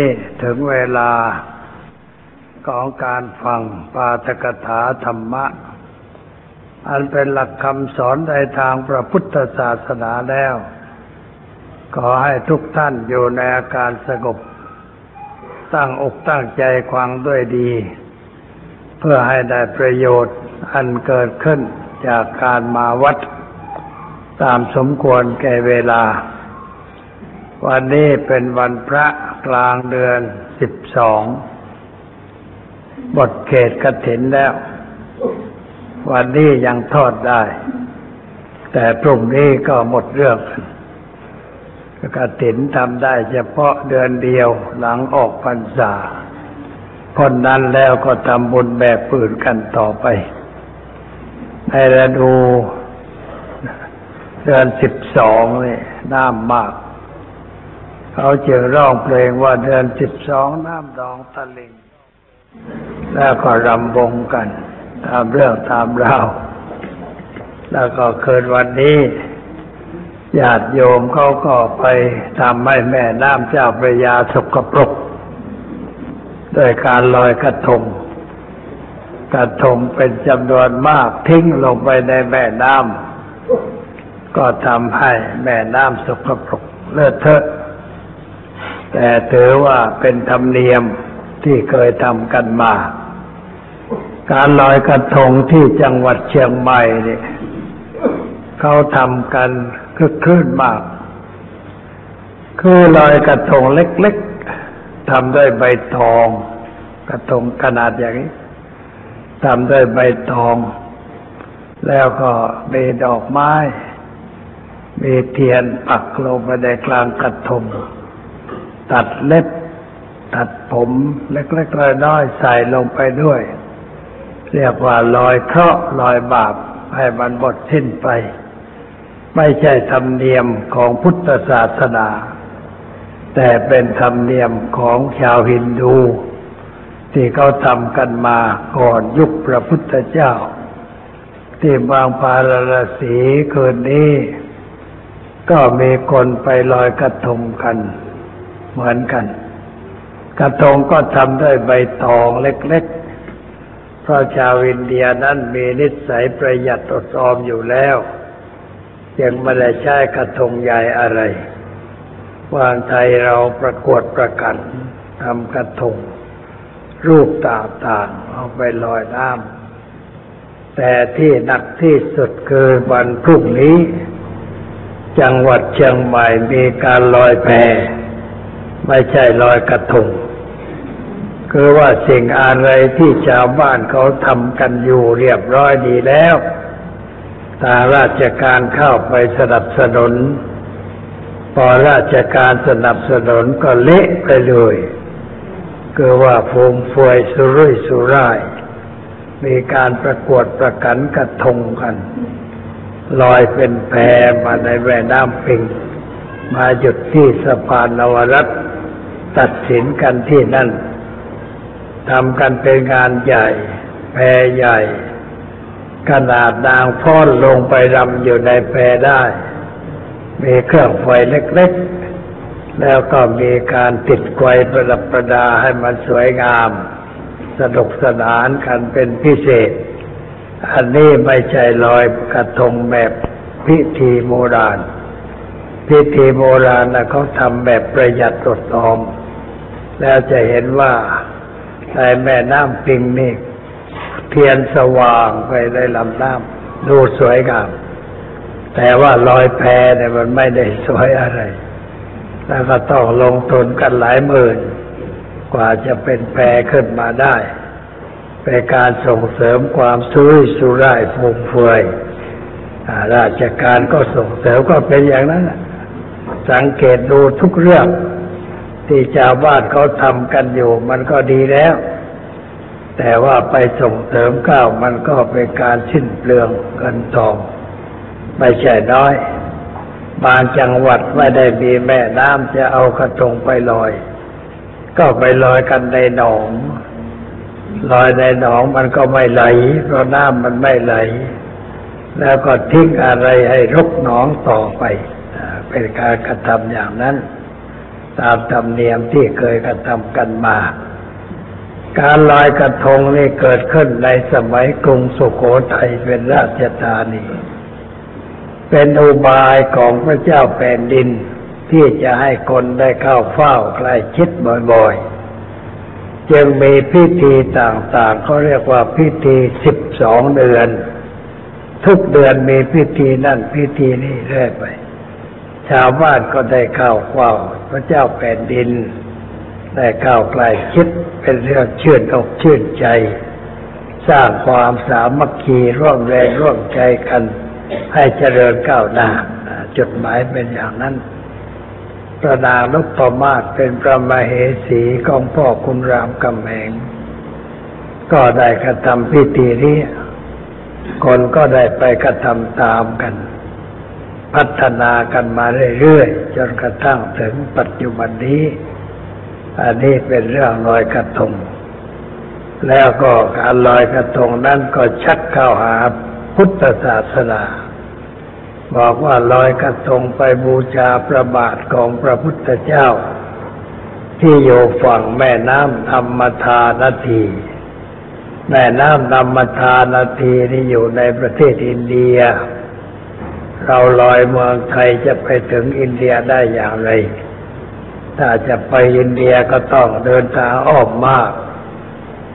นี่ถึงเวลาของการฟังปาฐกถาธรรมะ อันเป็นหลักคำสอนในทางพระพุทธศาสนาแล้ว ขอให้ทุกท่านอยู่ในอาการสงบตั้งอกตั้งใจฟังด้วยดี เพื่อให้ได้ประโยชน์อันเกิดขึ้นจากการมาวัด ตามสมควรแก่เวลา วันนี้เป็นวันพระกลางเดือนสิบสองบทเขตกถินแล้ว วันนี้ยังทอดได้ แต่พรุ่งนี้ก็หมดเรื่องกถินทำได้เฉพาะเดือนเดียวหลังออกพรรษาคนนั้นแล้วก็ทำบุญแบบปืนกันต่อไป ในฤดูเดือนสิบสองนี่น้ำมาก เขาจึงร้องเพลงว่าเดือนสิบสองน้ำดองตะลิง แล้วก็รำวงกัน ตามเรื่องตามราวแล้วก็คืนวันนี้ญาติโยมเขาก็ไปทำให้แม่น้ำเจ้าพระยาสกปรกโดยการลอยกระทง กระทงเป็นจำนวนมากทิ้งลงไปในแม่น้ำก็ทำให้แม่น้ำสกปรกเลอะเทอะ แต่ถือว่าเป็นธรรมเนียมที่เคยทำกันมา การลอยกระทงที่จังหวัดเชียงใหม่เนี่ยเขาทำกันคึกคืนมาก คือลอยกระทงเล็กๆทำด้วยใบตอง กระทงขนาดอย่างนี้ทำด้วยใบตอง แล้วก็มีดอกไม้ มีเทียนปักลงไปในกลางกระทง ตัดเล็บ ตัดผมเล็กๆน้อยๆใส่ลงไปด้วย เรียกว่าลอยเคราะห์ลอยบาปให้มันหมดสิ้นไป ไม่ใช่ธรรมเนียมของพุทธศาสนา แต่เป็นธรรมเนียมของชาวฮินดู ที่เขาทำกันมาก่อนยุคพระพุทธเจ้า ที่บางพาราสีคืนนี้ ก็มีคนไปลอยกระทงกัน เหมือนกัน กระทงก็ทำด้วยใบตองเล็กๆ เพราะชาวอินเดียนั้นมีนิสัยประหยัดอดออมอยู่แล้วยังไม่ได้ใช้กระทงใหญ่อะไร วางไทยเราประกวดประกันทำกระทง รูปต่างๆเอาไปลอยน้ำแต่ที่หนักที่สุดคือวันพรุ่งนี้ จังหวัดเชียงใหม่มีการลอยแพ ไม่ใช่ลอยกระทงคือว่าสิ่งอะไรที่ชาวบ้านเขาทำกันอยู่เรียบร้อยดีแล้วทางราชการเข้าไปสนับสนุน พอราชการสนับสนุนก็เละไปเลยคือว่าฟูมฟวยสุรุ่ยสุร่าย มีการประกวดประกันกระทงกัน ลอยเป็นแพมาในแม่น้ำปิง มาหยุดที่สะพานนวรัตน์ ตัดสินกันที่นั่นทำกันเป็นงานใหญ่ แพใหญ่ ขนาดนางพ้อนลงไปรำอยู่ในแพได้ มีเครื่องไฟเล็กๆ แล้วก็มีการติดไฟประดับประดาให้มันสวยงาม สนุกสนานกันเป็นพิเศษ อันนี้ไม่ใช่ลอยกระทงแบบพิธีโบราณ พิธีโบราณนะเขาทำแบบประหยัดอดออม แล้วจะเห็นว่าในแม่น้ำปิงนี่เทียนสว่างไปในลำน้ำดูสวยงาม แต่ว่าลอยแพเนี่ยมันไม่ได้สวยอะไร แล้วก็ต้องลงทุนกันหลายหมื่น กว่าจะเป็นแพขึ้นมาได้เป็นการส่งเสริมความสุยสุร่ายฟุ่มเฟือยราชการก็ส่งเสริมก็เป็นอย่างนั้น สังเกตดูทุกเรื่อง ที่ชาวบ้านเขาทำกันอยู่ มันก็ดีแล้ว แต่ว่าไปส่งเสริมก้าวมันก็เป็นการสิ้นเปลืองเงินทองไม่ใช่น้อย บางจังหวัดไม่ได้มีแม่น้ำจะเอากระทงไปลอย ก็ไปลอยกันในหนองลอยในหนองมันก็ไม่ไหล เพราะน้ำมันไม่ไหล แล้วก็ทิ้งอะไรให้รกหนองต่อไป เป็นการกระทำอย่างนั้น ตามธรรมเนียมที่เคยกระทำกันมา การลอยกระทงนี่เกิดขึ้นในสมัยกรุงสุโขทัยเป็นราชธานี เป็นอุบายของพระเจ้าแผ่นดินที่จะให้คนได้เข้าเฝ้าใกล้ชิดบ่อยๆ จึงมีพิธีต่างๆเขาเรียกว่าพิธีสิบสองเดือน ทุกเดือนมีพิธีนั่นพิธีนี้เรื่อยไป ชาวบ้านก็ได้เข้าเฝ้าพระเจ้าแผ่นดิน ได้เข้าใกล้ชิดเป็นเรื่องชื่นอกชื่นใจ สร้างความสามัคคีร่วมแรงร่วมใจกัน ให้เจริญก้าวหน้าจุดหมายเป็นอย่างนั้นพระนางนพมาศเป็นพระมเหสีของพ่อคุณรามกำแหง ก็ได้กระทำพิธีนี้ คนก็ได้ไปกระทำตามกัน พัฒนากันมาเรื่อยๆ จนกระทั่งถึงปัจจุบันนี้ อันนี้เป็นเรื่องลอยกระทง แล้วก็การลอยกระทงนั้นก็ชักเข้าหาพุทธศาสนา บอกว่าลอยกระทงไปบูชาพระบาทของพระพุทธเจ้า ที่อยู่ฝั่งแม่น้ำธรรมทานาที แม่น้ำธรรมทานาทีนี่อยู่ในประเทศอินเดีย เราลอยเมืองไทยจะไปถึงอินเดียได้อย่างไร ถ้าจะไปอินเดียก็ต้องเดินทางอ้อมมาก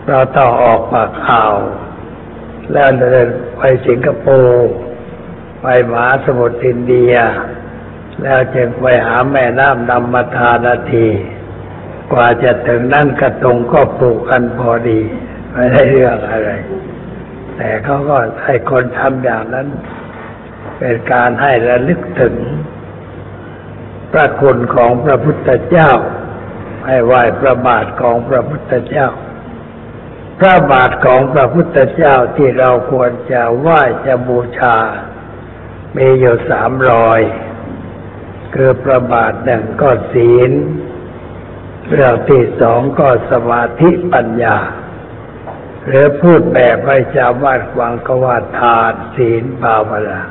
เราต้องออกปากอ่าว แล้วเดินไปสิงคโปร์ไปมหาสมุทรอินเดีย แล้วจึงไปหาแม่น้ำนำมาทานาที กว่าจะถึงนั่นกระตรงก็ปลูกกันพอดี ไม่ได้เรื่องอะไร แต่เขาก็ให้คนทำอย่างนั้น เป็นการให้ระลึกถึง พระคุณของพระพุทธเจ้า ให้ไหว้พระบาทของพระพุทธเจ้า พระบาทของพระพุทธเจ้าที่เราควรจะไหว้จะบูชา มีอยู่สามรอย คือพระบาทหนึ่งก็ศีล เรื่องที่สองก็สมาธิปัญญาหรือพูดแบบให้ชาวบ้านฟังก็ว่าทานศีลภาวนา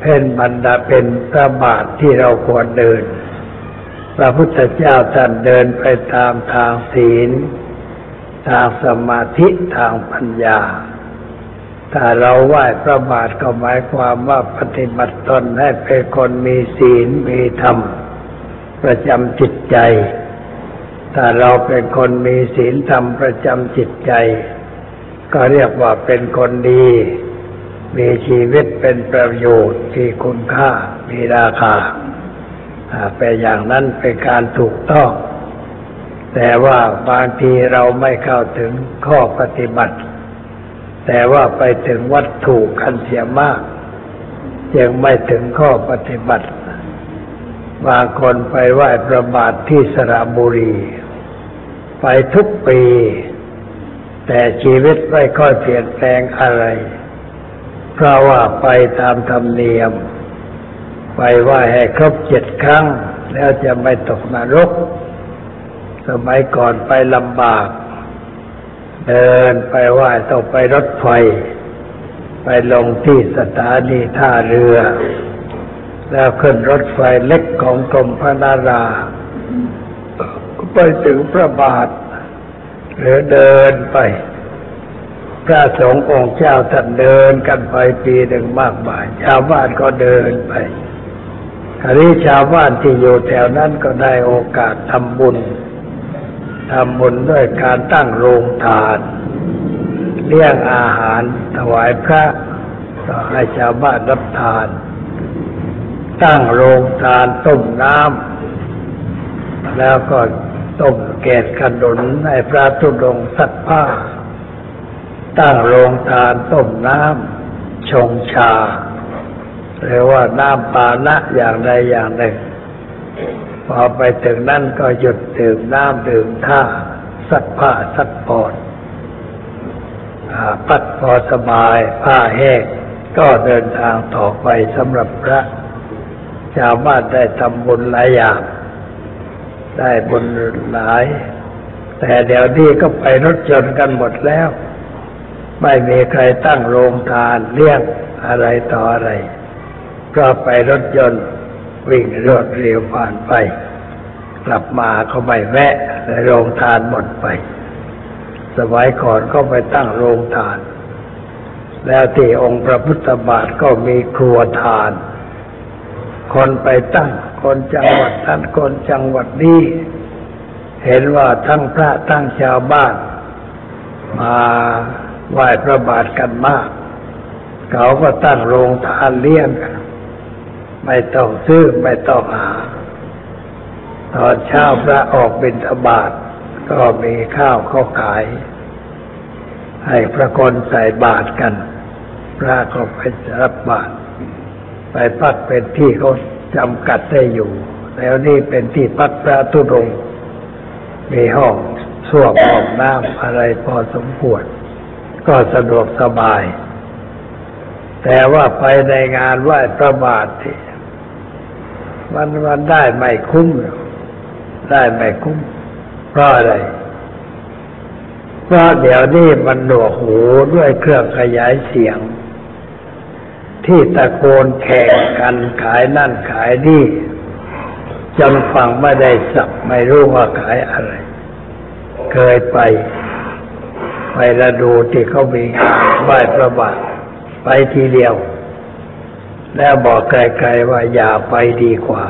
เป็นบรรดาเป็นพระบาทที่เราควรเดิน พระพุทธเจ้าท่านเดินไปตามทางศีล ทางสมาธิทางปัญญา ถ้าเราไหว้พระบาทก็หมายความว่าปฏิบัติตนให้เป็นคนมีศีลมีธรรม ประจำจิตใจ ถ้าเราเป็นคนมีศีลธรรมประจำจิตใจ ก็เรียกว่าเป็นคนดี มีชีวิตเป็นประโยชน์ที่คุณค่า มีราคาเป็นอย่างนั้นเป็นการถูกต้อง แต่ว่าบางทีเราไม่เข้าถึงข้อปฏิบัติ แต่ว่าไปถึงวัตถุกันเสียมาก ยังไม่ถึงข้อปฏิบัติ บางคนไปไหว้ประบาทที่สระบุรี ไปทุกปี แต่ชีวิตไม่ค่อยเปลี่ยนแปลงอะไร เพราะว่าไปตามธรรมเนียม ไปไหว้ให้ครบเจ็ดครั้ง แล้วจะไม่ตกนรก สมัยก่อนไปลำบาก เดินไปไหว้ต้องไปรถไฟ ไปลงที่สถานีท่าเรือ แล้วขึ้นรถไฟเล็กของกรมพระนารา ไปถึงพระบาท หรือเดินไป พระสงฆ์องค์เจ้าท่านเดินกันไปปีหนึ่งมากมาย ชาวบ้านก็เดินไปคราวนี้ชาวบ้านที่อยู่แถวนั้นก็ได้โอกาสทำบุญทำบุญด้วยการตั้งโรงทาน เลี้ยงอาหารถวายพระต่อให้ชาวบ้านรับทาน ตั้งโรงทานต้มน้ำแล้วก็ต้มแกดขนุนให้พระทุดงค์สักผ้า ตั้งโรงทานต้มน้ำชงชา หรือว่าน้ำปานะอย่างใดอย่างหนึ่ง พอไปถึงนั่นก็หยุดดื่มน้ำดื่มท่าสักผ้าสักปอดปัดพอสบายผ้าแห้งก็เดินทางต่อไปสำหรับพระ ชาวบ้านได้ทำบุญหลายอย่าง ได้บุญหลาย แต่เดี๋ยวนี้ก็ไปรถยนต์กันหมดแล้ว ไม่มีใครตั้งโรงทานเลี้ยงอะไรต่ออะไรเพราะไปรถยนต์วิ่งรวดเร็วผ่านไป กลับมาก็ไม่แวะเลยโรงทานหมดไป สมัยก่อนก็ไปตั้งโรงทาน แล้วที่องค์พระพุทธบาทก็มีครัวทาน คนไปตั้งคนจังหวัดนั้นคนจังหวัดนี้ เห็นว่าทั้งพระทั้งชาวบ้านมา ไหว้พระบาทกันมาก เขาก็ตั้งโรงทานเลี้ยงกัน ไม่ต้องซื้อไม่ต้องหา ตอนเช้าพระออกบิณฑบาตก็มีข้าวเขาขาย ให้พระคนใส่บาตรกัน พระก็ไปรับบาตรไปพักเป็นที่เขาจำกัดได้อยู่ แล้วนี่เป็นที่พักพระทุดงมีห้องส้วมห้องน้ำอะไรพอสมควร ก็สะดวกสบาย แต่ว่าไปในงานไหว้พระบาทที่มันมันได้ไม่คุ้ม ได้ไม่คุ้ม เพราะอะไร เพราะเดี๋ยวนี้มันหนวกหูด้วยเครื่องขยายเสียง ที่ตะโกนแข่งกันขายนั่นขายนี่จนฟังไม่ได้สับไม่รู้ว่าขายอะไร เคยไป ไปละดูที่เขามีงานไหว้พระบาทไปทีเดียว แล้วบอกใครๆว่าอย่าไปดีกว่า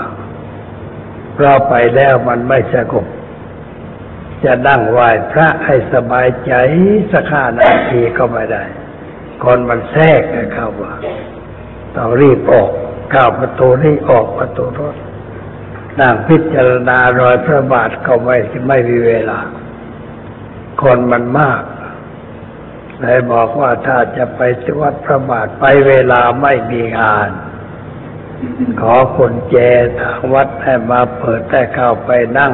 เพราะไปแล้วมันไม่สงบจะนั่งไหว้พระให้สบายใจสักห้านาทีก็ไม่ได้ คนมันแทรกเข้าว่าต้องรีบออกเข้าประตูนี่ออกประตูรถนั่งพิจารณารอยพระบาทก็ไม่ไม่มีเวลา คนมันมาก เลยบอกว่าถ้าจะไปวัดพระบาทไปเวลาไม่มีงาน ขอคนแจทางวัดให้มาเปิดแต่เข้าไปนั่ง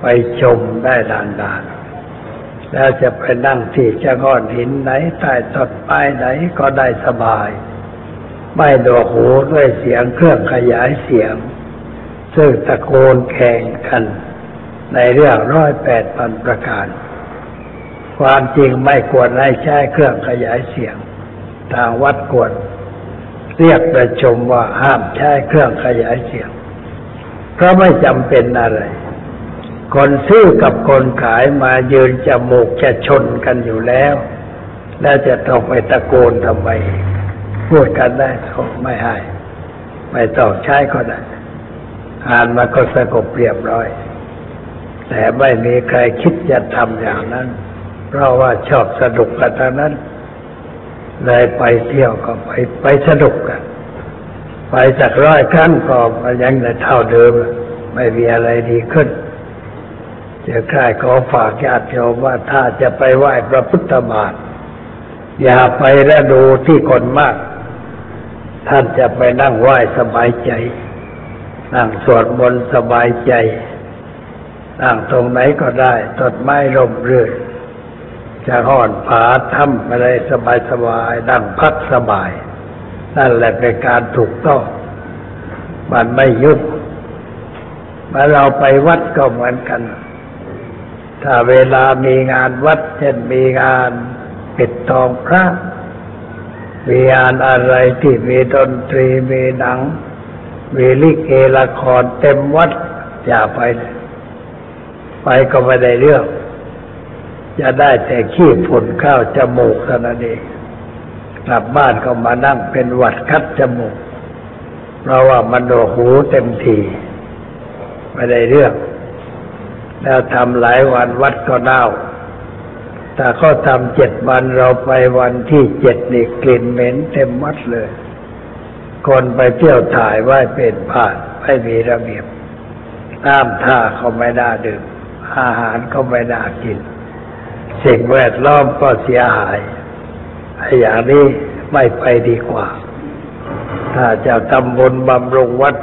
ไปชมได้ดานดานแล้วจะไปนั่งที่จะก้อนหินไหนใต้ต้นไม้ไหนก็ได้สบาย ไม่ดวกหูด้วยเสียงเครื่องขยายเสียง ซึ่งตะโกนแข่งกัน ในเรื่องร้อยแปดพันประการ ความจริงไม่ควรให้ใช้เครื่องขยายเสียง ทางวัดควรเรียกประชุมว่าห้ามใช้เครื่องขยายเสียง เพราะไม่จำเป็นอะไร คนซื้อกับคนขายมายืนจมูกจะชนกันอยู่แล้ว แล้วจะต้องไปตะโกนทำไม พูดกันได้ก็ไม่ให้ ไม่ต้องใช้ก็ได้อ่านมาก็สงบเรียบร้อย แต่ไม่มีใครคิดจะทำอย่างนั้น เพราะว่าชอบสนุกกันทั้งนั้นเลยไปเที่ยวก็ไปไปสนุกกันไปจากร้อยครั้งก็ยังในเท่าเดิม ไม่มีอะไรดีขึ้นเดี๋ยวใครขอฝากญาติโยมว่าถ้าจะไปไหว้พระพุทธบาท อย่าไปแล้วดูที่คนมาก ท่านจะไปนั่งไหว้สบายใจ นั่งสวดมนต์สบายใจ นั่งตรงไหนก็ได้ต้นไม้ร่มรื่น จะห่อนผาทำอะไรสบายสบายดังพักสบาย นั่นแหละเป็นการถูกต้อง มันไม่ยุ่งมาเราไปวัดก็เหมือนกัน ถ้าเวลามีงานวัด เช่นมีงานปิดทองพระ มีงานอะไรที่มีดนตรีมีหนัง มีลิเกละครเต็มวัด อย่าไป ไปก็ไม่ได้เรื่อง จะได้แต่ขี้ฝุ่นเข้าจมูกเท่านั้นเองกลับบ้านก็มานั่งเป็นหวัดคัดจมูก เพราะว่ามันโดหูเต็มทีไม่ได้เรื่อง แล้วทำหลายวันวัดก็เน่าแต่เขาทำเจ็ดวันเราไปวันที่เจ็ดนี่กลิ่นเหม็นเต็มวัดเลย คนไปเที่ยวถ่ายไหว้เป็นผ่านไม่มีระเบียบน้ำท่าเขาไม่ได้ดื่มอาหารก็ไม่ได้กิน สิ่งแวดล้อมก็เสียหายไอ้อย่างนี้ไม่ไปดีกว่า ถ้าจะทำบุญบำรุงวัด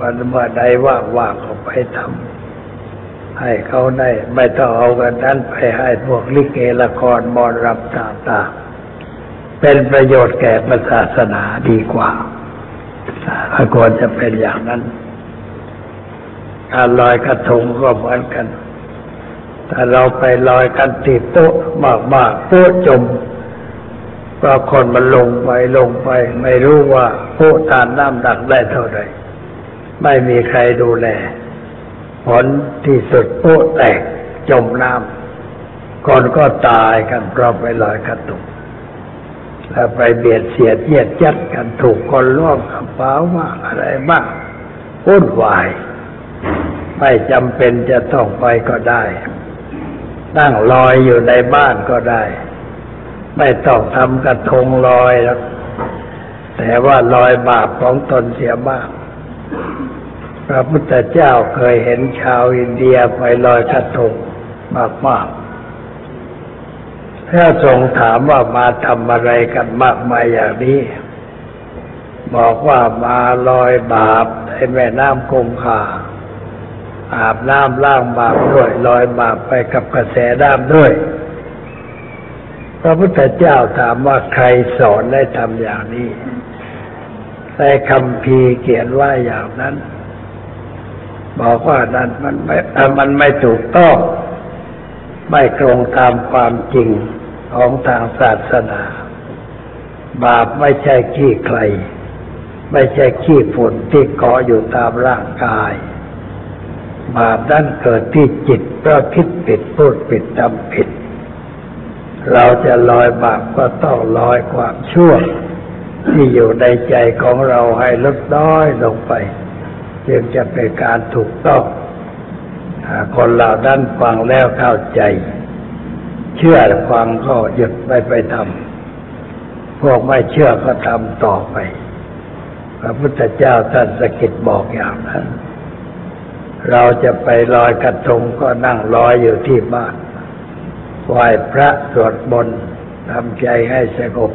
วันเมื่อใดว่างๆก็ไปทำให้เขาได้ไม่ต้องเอากันนั้นไปให้พวกลิเกละครมอนรับต่างๆ เป็นประโยชน์แก่ศาสนาดีกว่าควรจะเป็นอย่างนั้น การลอยกระทงก็เหมือนกัน ถ้าเราไปลอยกันติดโต๊ะมากๆโต๊ะจมก็คนมันลงไปลงไป ไม่รู้ว่าโป๊ะตานน้ำดักได้เท่าไหร่ไม่มีใครดูแลผลที่สุดโป๊ะแตกจมน้ำคนก็ตายกันเพราะไปลอยกระตุกแล้วไปเบียดเสียดเยียดยัดกันถูกคนล่วงกระเป๋ามาอะไรมากวุ่นวาย ไม่จำเป็นจะต้องไปก็ได้ นั่งลอยอยู่ในบ้านก็ได้ ไม่ต้องทำกระทงลอยแล้วแต่ว่าลอยบาปของตนเสียมากพระพุทธเจ้าเคยเห็นชาวอินเดียไปลอยกระทงมากๆถ้าทรงถามว่ามาทำอะไรกันมากมายอย่างนี้ บอกว่ามาลอยบาปในแม่น้ำคงคา อาบน้ำล้างบาปด้วยลอยบาปไปกับกระแสน้ำด้วย พระพุทธเจ้าถามว่าใครสอนได้ทำอย่างนี้ในคำพีเขียนว่าอย่างนั้น บอกว่านั้นมันไม่มันไม่ถูกต้อง ไม่ตรงตามความจริงของทางศาสนา บาปไม่ใช่ขี้ใคร ไม่ใช่ขี้ฝุ่นที่เกาะอยู่ตามร่างกาย บาปนั้นเกิดที่จิตเพราะคิดผิดพูดผิดทำผิด เราจะลอยบาปก็ต้องลอยความชั่ว ที่อยู่ในใจของเราให้ลดน้อยลงไป จึงจะเป็นการถูกต้องคนเหล่านั้นฟังแล้วเข้าใจ เชื่อฟังก็หยุดไปไปทำพวกไม่เชื่อก็ทำต่อไป พระพุทธเจ้าท่านสกิดบอกอย่างนั้น เราจะไปลอยกระทงก็นั่งลอยอยู่ที่บ้านไหว้พระสวดมนต์ทำใจให้สงบ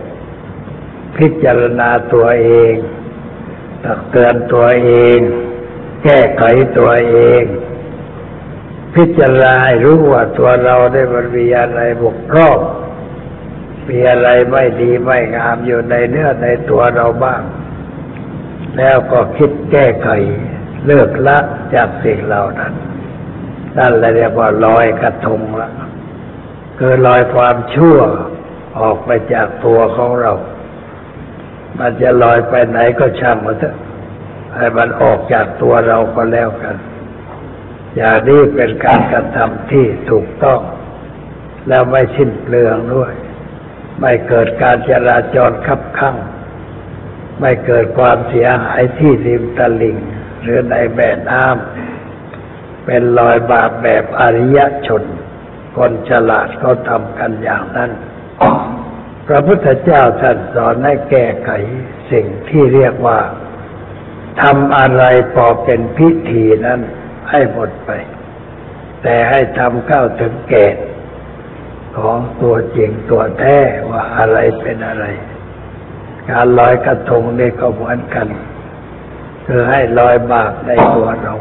พิจารณาตัวเองตักเตือนตัวเอง แก้ไขตัวเอง พิจารณารู้ว่าตัวเราได้มันมีอะไรบกพร่องมีอะไรไม่ดีไม่งามอยู่ในเนื้อในตัวเราบ้าง แล้วก็คิดแก้ไข เลิกละจากสิ่งเหล่านั้นนั่นแหละเรียกว่าลอยกระทงละคือลอยความชั่วออกไปจากตัวของเรา มันจะลอยไปไหนก็ช่างมันเถอะให้มันออกจากตัวเราก็แล้วกัน อย่างนี้เป็นการกระทำที่ถูกต้อง แล้วไม่สิ้นเปลืองด้วย ไม่เกิดการจราจรขับข้างไม่เกิดความเสียหายที่ริมตลิ่ง หรือในแม่น้ำเป็นรอยบาปแบบอริยชน คนฉลาดเขาทำกันอย่างนั้น พระพุทธเจ้าท่านสอนให้แก้ไขสิ่งที่เรียกว่าทำอะไรพอเป็นพิธีนั้นให้หมดไป แต่ให้ทำเข้าถึงเกณฑ์ของตัวจริงตัวแท้ว่าอะไรเป็นอะไร การลอยกระทงนี่ก็เหมือนกัน คือให้ลอยบาปในตัวเรา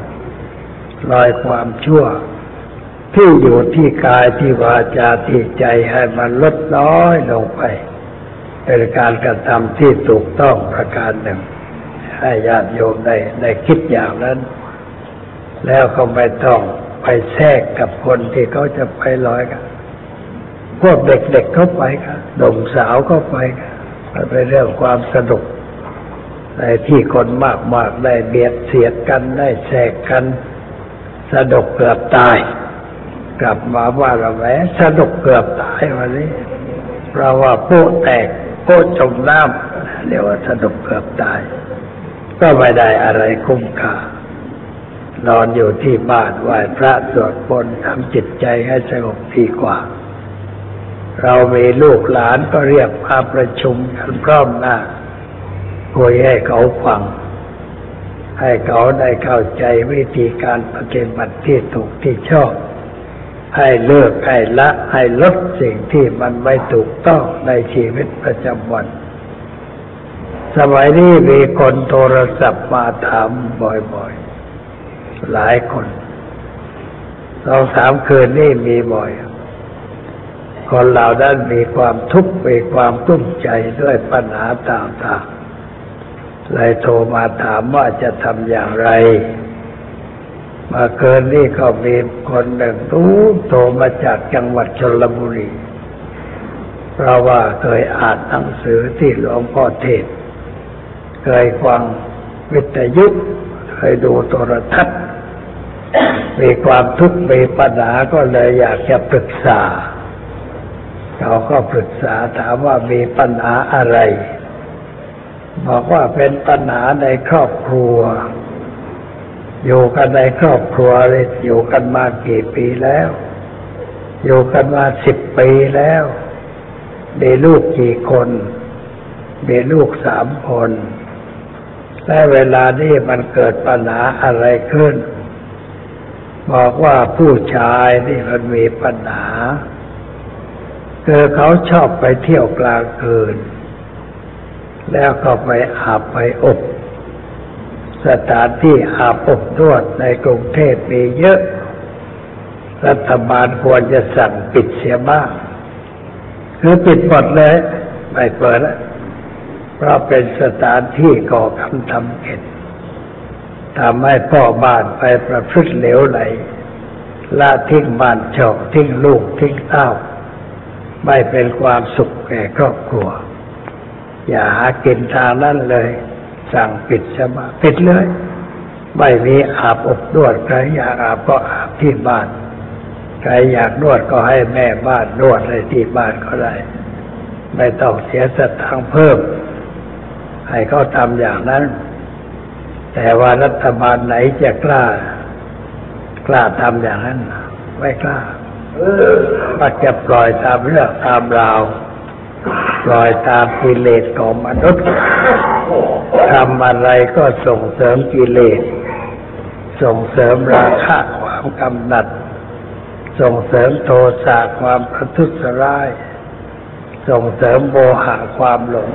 ลอยความชั่ว ที่อยู่ที่กายที่วาจาที่ใจให้มันลดน้อยลงไป เป็นการกระทำที่ถูกต้องประการหนึ่ง ให้ญาติโยมได้ได้คิดอย่างนั้น แล้วก็ไม่ต้องไปแทรกกับคนที่เขาจะไปลอยกันพวกเด็กๆเข้าไปกันหนุ่มสาวเข้าไปกันมันเป็นเรื่องความสนุก ในที่คนมากๆได้เบียดเสียดกันได้แทรกกันสนุกเกือบตาย กลับมาว่าเราแหมสนุกเกือบตายวันนี้ เพราะว่าโป๊ะแตกโป๊ะจมน้ำเรียกว่าสนุกเกือบตาย ก็ไม่ได้อะไรคุ้มค่านอนอยู่ที่บ้านไหว้พระสวดมนต์ทำจิตใจให้สงบดีกว่า เรามีลูกหลานก็เรียกมาประชุมกันพร้อมหน้า คุยให้เขาฟัง ให้เขาได้เข้าใจวิธีการปฏิบัติที่ถูกที่ชอบ ให้เลิกให้ละให้ลดสิ่งที่มันไม่ถูกต้องในชีวิตประจำวัน สมัยนี้มีคนโทรศัพท์มาถามบ่อยๆ หลายคนสองสามคืนนี่มีบ่อยคนเหล่านั้นมีความทุกข์มีความตุ้มใจด้วยปัญหาต่างๆ เลยโทรมาถามว่าจะทำอย่างไร มาเกินนี่ก็มีคนหนึ่งตู้โทรมาจากจังหวัดชลบุรี เพราะว่าเคยอ่านหนังสือที่หลวงพ่อเทศ เคยฟังวิทยุ เคยดูโทรทัศน์ มีความทุกข์มีปัญหาก็เลยอยากจะปรึกษา เขาก็ปรึกษาถามว่ามีปัญหาอะไร บอกว่าเป็นปัญหาในครอบครัว อยู่กันในครอบครัวเลยอยู่กันมากี่ปีแล้ว อยู่กันมาสิบปีแล้วมีลูกกี่คนมีลูกสามคนและเวลานี้มันเกิดปัญหาอะไรขึ้น บอกว่าผู้ชายนี่มันมีปัญหาคือเขาชอบไปเที่ยวกลางคืน แล้วก็ไปอาบไปอบ สถานที่อาบอบนวดในกรุงเทพมีเยอะ รัฐบาลควรจะสั่งปิดเสียบ้างคือปิดหมดเลยไม่เปิดแล้วเพราะเป็นสถานที่ก่อคำทำเก็ดทำให้พ่อบ้านไปประพฤติเหลวไหลละทิ้งบ้านชองทิ้งลูกทิ้งเต้า ไม่เป็นความสุขแก่ครอบครัว อย่าหากินทางนั้นเลย สั่งปิดสมาปิดเลย ไม่มีอาบอบนวดใครอยากอาบก็อาบที่บ้านใครอยากนวดก็ให้แม่บ้านนวดในที่บ้านก็ได้ ไม่ต้องเสียสตางค์เพิ่ม ให้เขาทำอย่างนั้น แต่ว่ารัฐบาลไหนจะกล้า กล้าทำอย่างนั้น ไม่กล้าก็จะปล่อยตามเรื่องตามราว ปล่อยตามกิเลสของมนุษย์ทำอะไรก็ส่งเสริมกิเลส ส่งเสริมราคะความกำหนัด ส่งเสริมโทสะความประทุษร้าย ส่งเสริมโมหะความหลง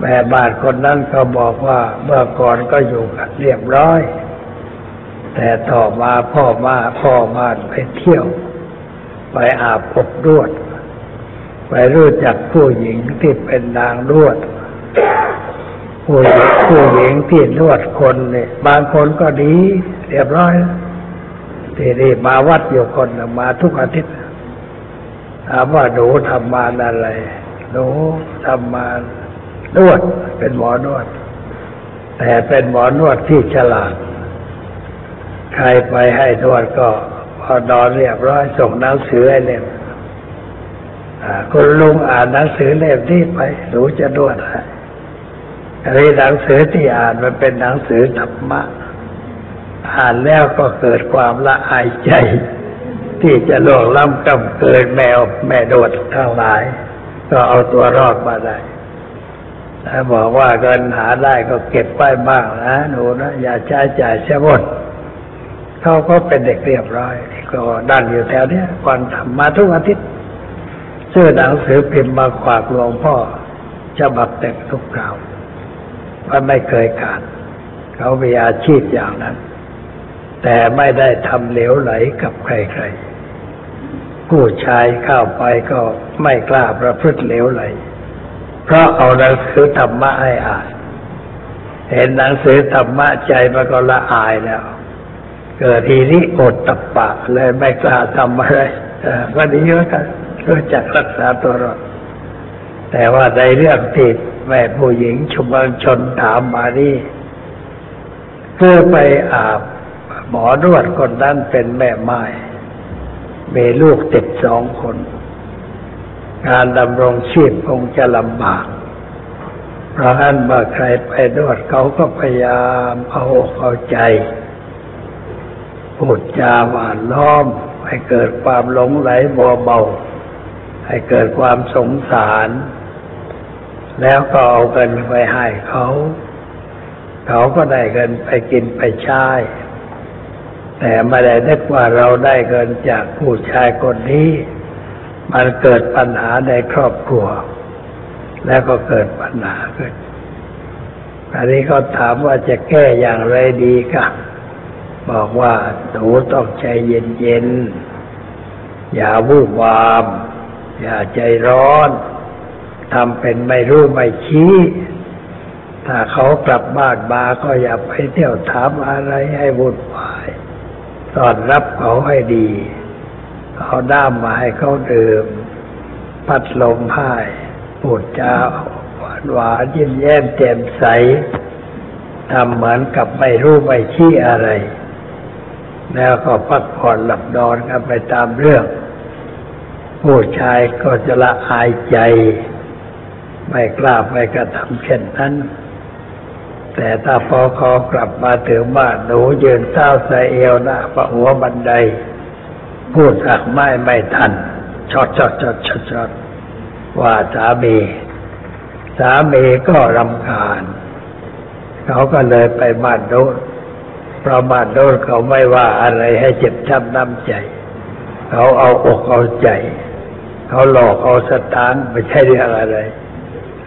แม่บ้านคนนั้นก็บอกว่าเมื่อก่อนก็อยู่กันเรียบร้อย แต่ต่อมาพ่อมาพ่อมาไปเที่ยว ไปอาบอบรวด ไปรู้จักผู้หญิงที่เป็นนางรวด ผู้หญิงผู้หญิงที่นวดคนเนี่ยบางคนก็ดีเรียบร้อยทีนี้มาวัดอยู่คนมาทุกอาทิตย์ถามว่าหนูทำมาอะไรหนูทำมานวดเป็นหมอนวด แต่เป็นหมอนวดที่ฉลาด ใครไปให้นวดก็พอนอนเรียบร้อยส่งหนังสือให้เล่ม คุณลุงอ่านหนังสือเล่มที่ไปหนูจะนวดให้อันนี้หนังสือที่อ่านมันเป็นหนังสือธรรมะ อ่านแล้วก็เกิดความละอายใจ ที่จะล่วงล้ำกำเกินแมวแม่โดดทั้งหลาย ก็เอาตัวรอดมาได้ถ้าบอกว่าเงินหาได้ก็เก็บไว้บ้างนะหนูนะอย่าใช้จ่ายเสียหมดเขาก็เป็นเด็กเรียบร้อยก็ดันอยู่แถวเนี้ยก่อนทำมาทุกอาทิตย์ ซื้อหนังสือพิมพ์มาขวากหลวงพ่อจะบักแต่งทุกคราวว่าไม่เคยขาด เขามีอาชีพอย่างนั้น แต่ไม่ได้ทำเหลวไหลกับใครๆ ผู้ชายเข้าไปก็ไม่กล้าประพฤติเหลวไหล เพราะเอาหนังสือธรรมะให้อ่านเห็นหนังสือธรรมะใจมันก็ละอายแล้ว เกิดทีนี้อดตับปากเลยไม่กล้าทำอะไรก็ดีแล้วกัน รู้จักรักษาตัวรอดแต่ว่าในเรื่องที่แม่ผู้หญิงชุมชนถามมานี่เพื่อไปอาบหมอนวดคนนั้นเป็นแม่ไม้มีลูกติดสองคนการดำรงชีพคงจะลำบาก เพราะนั้นเมื่อใครไปนวดเขาก็พยายามเอาเอาใจพูดจาหวานล้อมให้เกิดความหลงไหลบัวเบา ให้เกิดความสงสาร แล้วก็เอาเงินไปให้เขา เขาก็ได้เงินไปกินไปใช้แต่ไม่ได้นึกว่าเราได้เงินจากผู้ชายคนนี้ มันเกิดปัญหาในครอบครัว แล้วก็เกิดปัญหาขึ้นอันนี้เขาถามว่าจะแก้อย่างไรดีคะบอกว่าหนูต้องใจเย็นๆ อย่าวูบวาม อย่าใจร้อนทำเป็นไม่รู้ไม่ชี้ ถ้าเขากลับบ้านมาก็อย่าไปเที่ยวถามอะไรให้วุ่นวายต้อนรับเขาให้ดี เอาด้ามมาให้เขาดื่ม พัดลมให้ปูดจาหวานหวานยิ้มแย้มแจ่มใสทำเหมือนกับไม่รู้ไม่ชี้อะไร แล้วก็พักผ่อนหลับนอนกันไปตามเรื่อง ผู้ชายก็จะละอายใจ ไม่กล้าไปกระทำเช่นนั้น แต่ถ้าพอเขากลับมาถึงบ้านหนูยืนเท้าใส่เอวหน้าประหัวบันได พูดสักไม่ไม่ทันช็อตช็อตช็อตช็อตช็อตว่าสามี สามีก็รำคาญ เขาก็เลยไปบ้านโน้นเพราะบ้านโน้นเขาไม่ว่าอะไรให้เจ็บช้ำน้ำใจ เขาเอาอกเอาใจ เขาหลอกเอาสตางค์ไม่ใช่เรื่องอะไร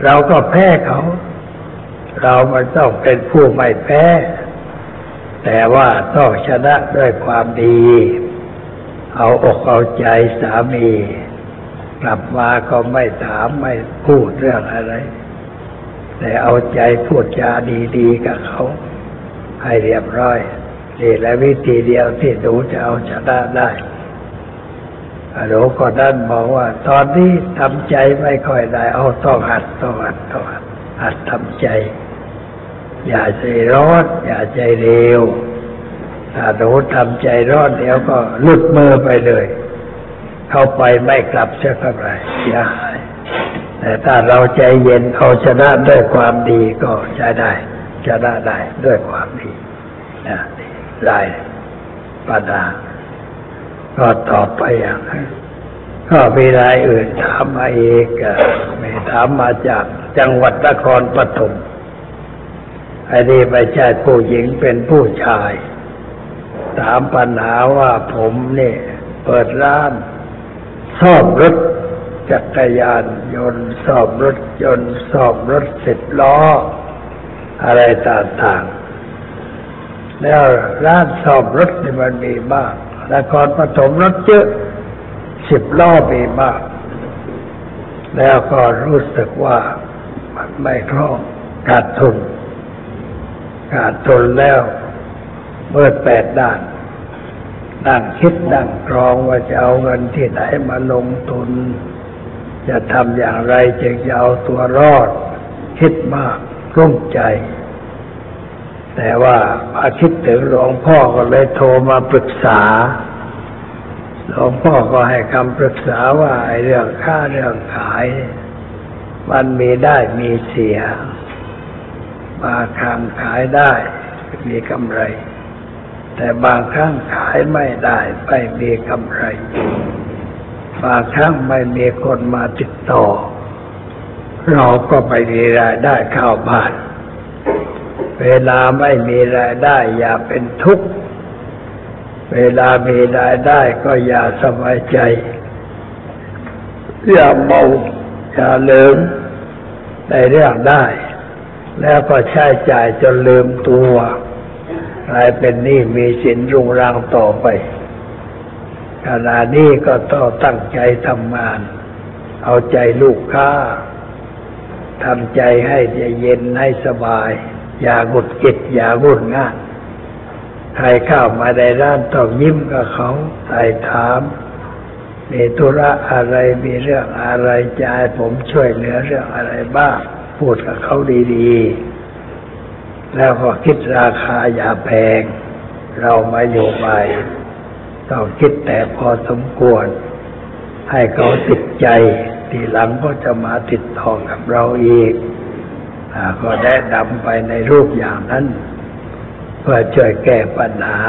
เราก็แพ้เขา เรามันต้องเป็นผู้ไม่แพ้ แต่ว่าต้องชนะด้วยความดี เอาอกเอาใจสามีกลับมาก็ไม่ถามไม่พูดเรื่องอะไร แต่เอาใจพูดจาดีๆกับเขา ให้เรียบร้อยนี่แหละวิธีเดียวที่หนูจะเอาชนะได้ หนูก็ด้านบอกว่า ตอนนี้ทำใจไม่ค่อยได้ เอาต้องหัดต้องหัดต้องหัดหัดทำใจ อย่าใจร้อน อย่าใจเร็วถ้าหนูทำใจร้อนเดี๋ยวก็ลุดมือไปเลย เข้าไปไม่กลับเสียก็ไรเสียหายแต่ถ้าเราใจเย็นเอาชนะด้วยความดีก็ใช้ได้ชนะได้ด้วยความดีนะได้ปัญหา ก็ตอบไปอย่างนั้นก็มีรายอื่นถามมาเอกมีถามมาจากจังหวัดนครปฐมไอ้นี่ไม่ใช่ผู้หญิงเป็นผู้ชาย ถามปัญหาว่าผมเนี่ย เปิดร้านซ่อมรถจักรยานยนต์ซ่อมรถยนต์ซ่อมรถสิบล้อ อะไรต่างๆ แล้วร้านซ่อมรถนี่มันมีมาก นครปฐมรถเยอะสิบล้อมีมาก แล้วก็รู้สึกว่ามันไม่คล่องขาดทุนขาดทุนแล้วเมื่อแปดด้านนั่งคิดนั่งกรองว่าจะเอาเงินที่ไหนมาลงทุน จะทำอย่างไรจึงจะเอาตัวรอด คิดมากรุ่งใจ แต่ว่ามาคิดถึงหลวงพ่อก็เลยโทรมาปรึกษา หลวงพ่อก็ให้คำปรึกษาว่าไอ้เรื่องค่าเรื่องขาย มันมีได้มีเสียบางครั้งขายได้มีกำไร แต่บางครั้งขายไม่ได้ไม่มีกำไร บางครั้งไม่มีคนมาติดต่อ เราก็ไม่มีรายได้ข้าวบ้าน เวลาไม่มีรายได้ อย่าเป็นทุกข์ เวลามีรายได้ก็อย่าสบายใจ อย่าเมา อย่าลืมในเรื่องได้ แล้วก็ใช้จ่ายจนลืมตัวกลายเป็นหนี้มีสินรุงรังต่อไปขณะนี้ก็ต้องตั้งใจทำงาน เอาใจลูกค้าทำใจให้เย็นให้สบาย อย่าหงุดหงิดอย่างุ่นง่านใครเข้ามาในร้านต้องยิ้มกับเขาไต่ถามมีธุระอะไรมีเรื่องอะไรจะให้ผมช่วยเหลือเรื่องอะไรบ้างพูดกับเขาดีๆ แล้วก็คิดราคาอย่าแพง เรามาอยู่ใหม่ต้องคิดแต่พอสมควร ให้เขาติดใจ ทีหลังก็จะมาติดต่อกับเราอีก ก็แนะนำไปในรูปอย่างนั้น เพื่อช่วยแก้ปัญหา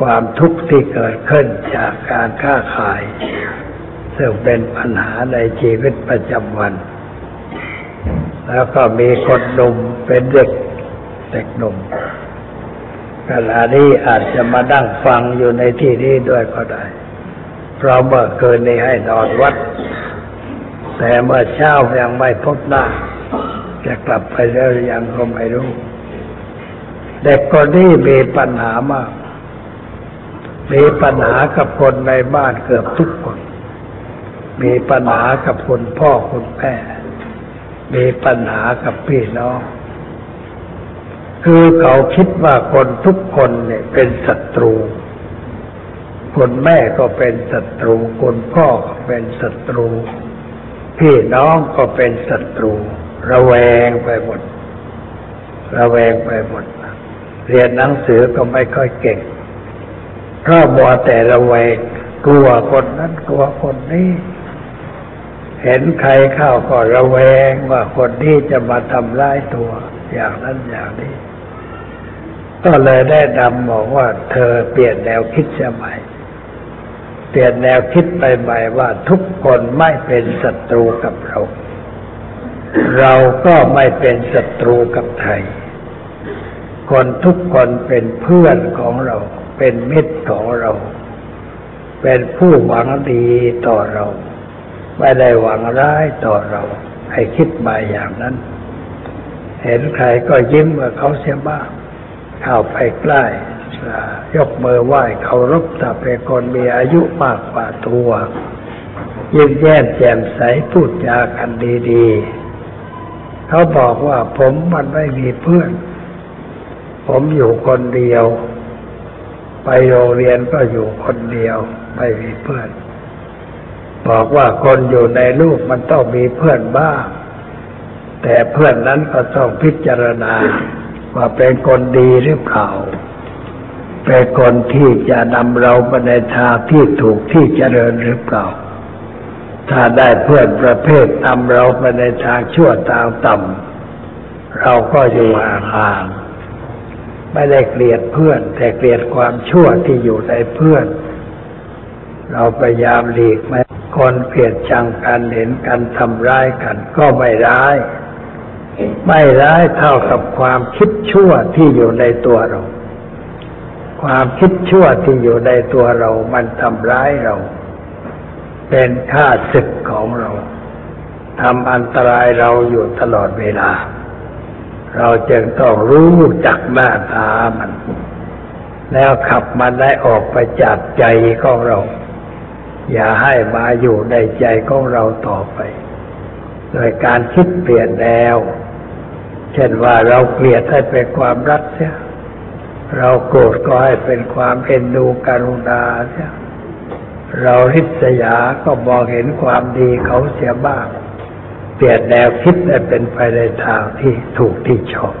ความทุกข์ที่เกิดขึ้นจากการค้าขาย ซึ่งเป็นปัญหาในชีวิตประจำวัน แล้วก็มีคนหนุ่มเป็นเด็กเด็กหนุ่มขณะนี้อาจจะมานั่งฟังอยู่ในที่นี้ด้วยก็ได้ เพราะเมื่อคืนนี้ให้นอนวัด แต่เมื่อเช้ายังไม่พบหน้า จะกลับไปแล้วหรือยังก็ไม่รู้ เด็กคนนี้มีปัญหามาก มีปัญหากับคนในบ้านเกือบทุกคน มีปัญหากับคุณพ่อคุณแม่ มีปัญหากับพี่น้อง คือเขาคิดว่าคนทุกคนเนี่ยเป็นศัตรู คนแม่ก็เป็นศัตรู คนพ่อก็เป็นศัตรู พี่น้องก็เป็นศัตรู ระแวงไปหมด ระแวงไปหมด เรียนหนังสือก็ไม่ค่อยเก่ง เพราะบัวแต่ระแวงกลัวคนนั้นกลัวคนนี้ เห็นใครเข้าก็ระแวงว่าคนนี้จะมาทำร้ายตัว อย่างนั้นอย่างนี้ ก็เลยได้นำบอกว่า เธอเปลี่ยนแนวคิดใหม่เปลี่ยนแนวคิดไปใหม่ว่าทุกคนไม่เป็นศัตรูกับเรา เราก็ไม่เป็นศัตรูกับใครคนทุกคนเป็นเพื่อนของเรา เป็นมิตรของเรา เป็นผู้หวังดีต่อเรา ไม่ได้หวังร้ายต่อเรา ให้คิดมาอย่างนั้น เห็นใครก็ยิ้มเมื่อเขาเสียบ้างเข้าไปใกล้ยกมือไหว้เคารพถ้าเป็นคนมีอายุมากกว่าตัวยิ้มแย้มแจ่มใสพูดจากันดี ๆ เขาบอกว่าผมมันไม่มีเพื่อน ผมอยู่คนเดียว ไปโรงเรียนก็อยู่คนเดียว ไม่มีเพื่อน บอกว่าคนอยู่ในลูกมันต้องมีเพื่อนบ้าง แต่เพื่อนนั้นก็ต้องพิจารณา ว่าเป็นคนดีหรือเปล่าเป็นคนที่จะนำเราไปในทางที่ถูกที่เจริญหรือเปล่า ถ้าได้เพื่อนประเภทนำเราไปในทางชั่วทางต่ำเราก็อยู่ห่างๆไม่ได้เกลียดเพื่อน แต่เกลียดความชั่วที่อยู่ในเพื่อน เราพยายามหลีกไม่คนเกลียดชังกันเห็นกันทำร้ายกัน ก็ไม่ร้าย ไม่ร้ายเท่ากับความคิดชั่วที่อยู่ในตัวเรา ความคิดชั่วที่อยู่ในตัวเรา มันทำร้ายเรา เป็นค่าศึกของเราทำอันตรายเราอยู่ตลอดเวลา เราจึงต้องรู้จักหน้าตามัน แล้วขับมันได้ออกไปจากใจของเรา อย่าให้มาอยู่ในใจของเราต่อไป โดยการคิดเปลี่ยนแนว เช่นว่าเราเกลียดให้เป็นความรักเสียเราโกรธก็ให้เป็นความเอ็นดูกรุณาเสีย เราริษยาก็มองเห็นความดีเขาเสียบ้าง เปลี่ยนแนวคิดให้เป็นไปในทางที่ถูกที่ชอบ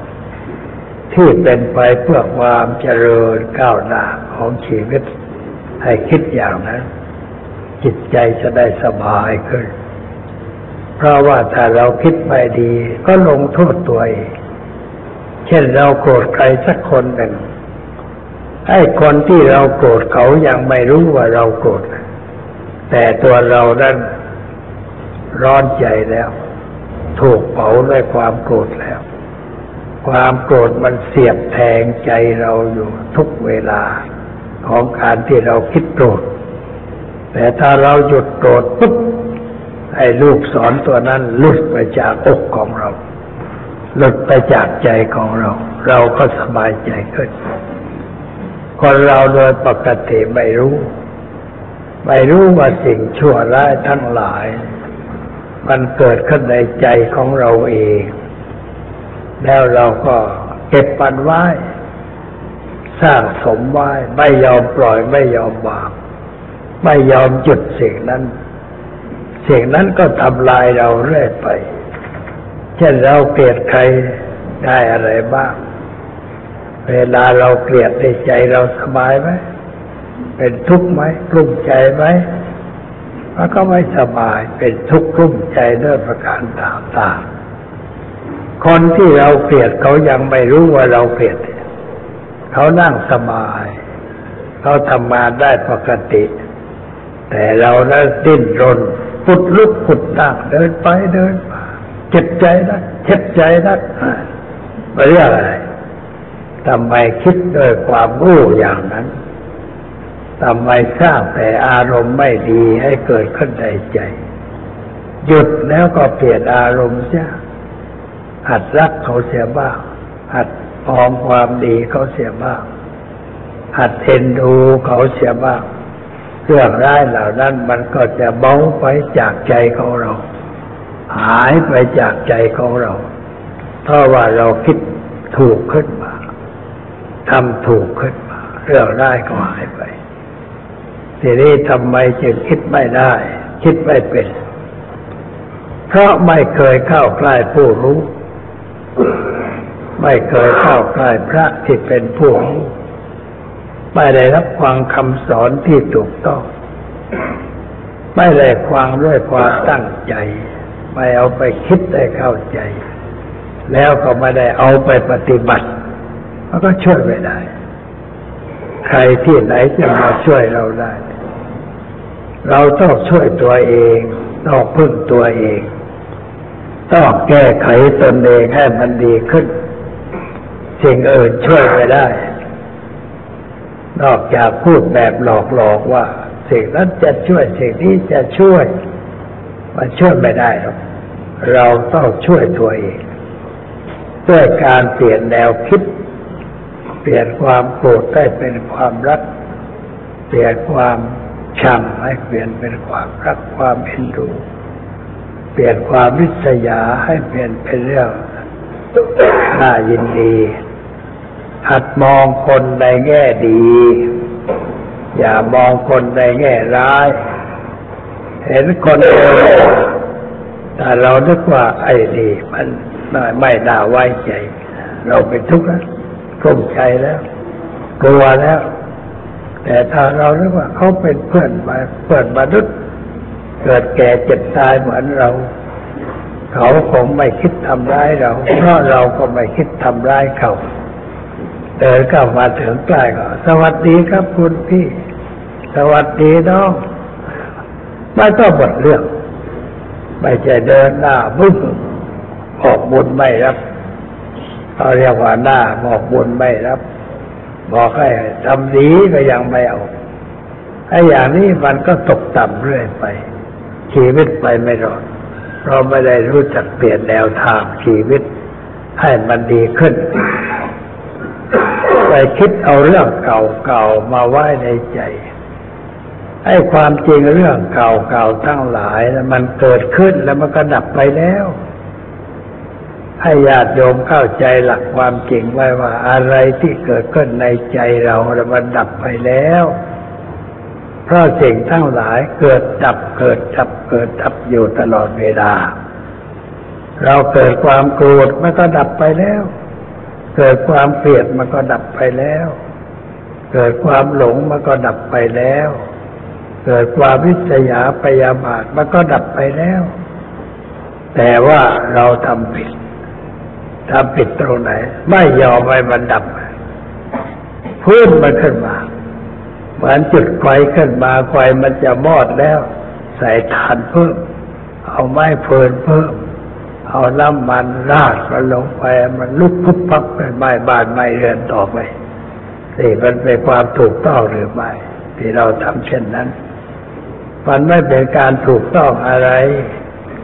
ที่เป็นไปเพื่อความเจริญก้าวหน้าของชีวิต ให้คิดอย่างนั้น จิตใจจะได้สบายขึ้น เพราะว่าถ้าเราคิดไม่ดีก็ลงโทษตัวเอง เช่นเราโกรธใครสักคนหนึ่งไอ้คนที่เราโกรธเขายังไม่รู้ว่าเราโกรธ แต่ตัวเรานั้นร้อนใจแล้ว ถูกเผาด้วยความโกรธแล้ว ความโกรธมันเสียบแทงใจเราอยู่ทุกเวลาของการที่เราคิดโกรธ แต่ถ้าเราหยุดโกรธปุ๊บไอ้ลูกสอนตัวนั้นหลุดไปจากอกของเราหลุดไปจากใจของเรา เราก็สบายใจขึ้น คนเราโดยปกติไม่รู้ ไม่รู้ว่าสิ่งชั่วร้ายทั้งหลาย มันเกิดขึ้นในใจของเราเอง แล้วเราก็เก็บปันไว้ สร้างสมไว้ ไม่ยอมปล่อยไม่ยอมวาง ไม่ยอมหยุดสิ่งนั้น สิ่งนั้นก็ทำลายเราเรื่อยไป เช่นเราเกลียดใครได้อะไรบ้าง เวลาเราเกลียดในใจเราสบายไหม เป็นทุกข์ไหมกลุ้มใจไหมมันก็ไม่สบายเป็นทุกข์รุ่มใจด้วยประการต่างๆคนที่เราเกลียดเขายังไม่รู้ว่าเราเกลียดเขานั่งสบาย เขาทำงานได้ปกติ แต่เรานั้นดิ้นรนปุดลุกปุดตั้งเดินไปเดินมาเจ็บใจนะเจ็บใจนะไปเรื่องอะไรทำไมคิดด้วยความรู้อย่างนั้น ทำไมสร้างแต่อารมณ์ไม่ดีให้เกิดขึ้นในใจ หยุดแล้วก็เปลี่ยนอารมณ์เสียหัดรักเขาเสียบ้าง หัดพองความดีเขาเสียบ้าง หัดเอ็นดูเขาเสียบ้างเรื่องร้ายเหล่านั้นมันก็จะเบาไปจากใจของเรา หายไปจากใจของเราเพราะว่าเราคิดถูกขึ้นมาทำถูกขึ้นมา เรื่องร้ายก็หายไป ทีนี้ทำไมจึงคิดไม่ได้ คิดไม่เป็น เพราะไม่เคยเข้าใกล้ผู้รู้ ไม่เคยเข้าใกล้พระที่เป็นผู้รู้ไม่ได้รับฟังคำสอนที่ถูกต้อง ไม่ได้ฟังด้วยความตั้งใจ ไม่เอาไปคิดได้เข้าใจ แล้วก็ไม่ได้เอาไปปฏิบัติมันก็ช่วยไม่ได้ ใครที่ไหนจะมาช่วยเราได้ เราต้องช่วยตัวเองต้องพึ่งตัวเอง ต้องแก้ไขตนเองให้มันดีขึ้น สิ่งอื่นช่วยไม่ได้ นอกจากพูดแบบหลอกๆว่า สิ่งนั้นจะช่วยสิ่งนี้จะช่วย มันช่วยไม่ได้หรอกเราต้องช่วยตัวเองด้วยการเปลี่ยนแนวคิด เปลี่ยนความโกรธให้เป็นความรัก เปลี่ยนความ ชังให้เปลี่ยนเป็นความรักความเอ็นดู เปลี่ยนความวิษยาให้เปลี่ยนเป็นเรื่องน่ายินดี หัดมองคนในแง่ดี อย่ามองคนในแง่ร้าย เห็นคนเดียวแต่เราคิกว่าไอ้ดีมันไม่น่าไว้ใจ เราเป็นทุกข์แล้วกลุ้มใจแล้วกลัวแล้ว แต่ถ้าเราเรียกว่าเขาเป็นเพื่อนมาเพื่อนมนุษย์เกิดแก่เจ็บตายเหมือนเรา เขาคงไม่คิดทำร้ายเรา เพราะเราก็ไม่คิดทำร้ายเขาเดินเข้ามาถึงใกล้ก็ สวัสดีครับคุณพี่ สวัสดีน้องไม่ต้องบทเรื่องไม่ใช่เดินหน้าบึ้งออกบุญไม่รับเขาเรียกว่าหน้าบอกบุญไม่รับ บอกให้ทำดีก็ยังไม่เอาไอ้อย่างนี้มันก็ตกต่ำเรื่อยไป ชีวิตไปไม่รอดเราไม่ได้รู้จักเปลี่ยนแนวทางชีวิตให้มันดีขึ้น ไปคิดเอาเรื่องเก่าๆมาไว้ในใจไอ้ความจริงเรื่องเก่าๆทั้งหลายมันเกิดขึ้นแล้วมันก็ดับไปแล้ว ให้ญาติโยมเข้าใจหลักความจริงไว้ว่าอะไรที่เกิดขึ้นในใจเราแล้วมันดับไปแล้ว เพราะสิ่งทั้งหลายเกิดดับเกิดดับเกิดดับอยู่ตลอดเวลา เราเกิดความโกรธมันก็ดับไปแล้ว เกิดความเกลียดมันก็ดับไปแล้ว เกิดความหลงมันก็ดับไปแล้ว เกิดความวิจยาปยาบาทมันก็ดับไปแล้ว แต่ว่าเราทำผิด ทำผิดตรงไหน ไม่ยอมให้มันดับพื้นมันขึ้นมา เหมือนจุดไฟขึ้นมาไฟมันจะมอดแล้ว ใส่ถ่านเพิ่ม เอาไม้เฟินเพิ่ม เอาน้ำมันราดมันลงไปมันลุกพุบพับเป็นไม้บานไม้เรือนต่อไปนี่มันเป็นความถูกต้องหรือไม่ที่เราทำเช่นนั้น มันไม่เป็นการถูกต้องอะไร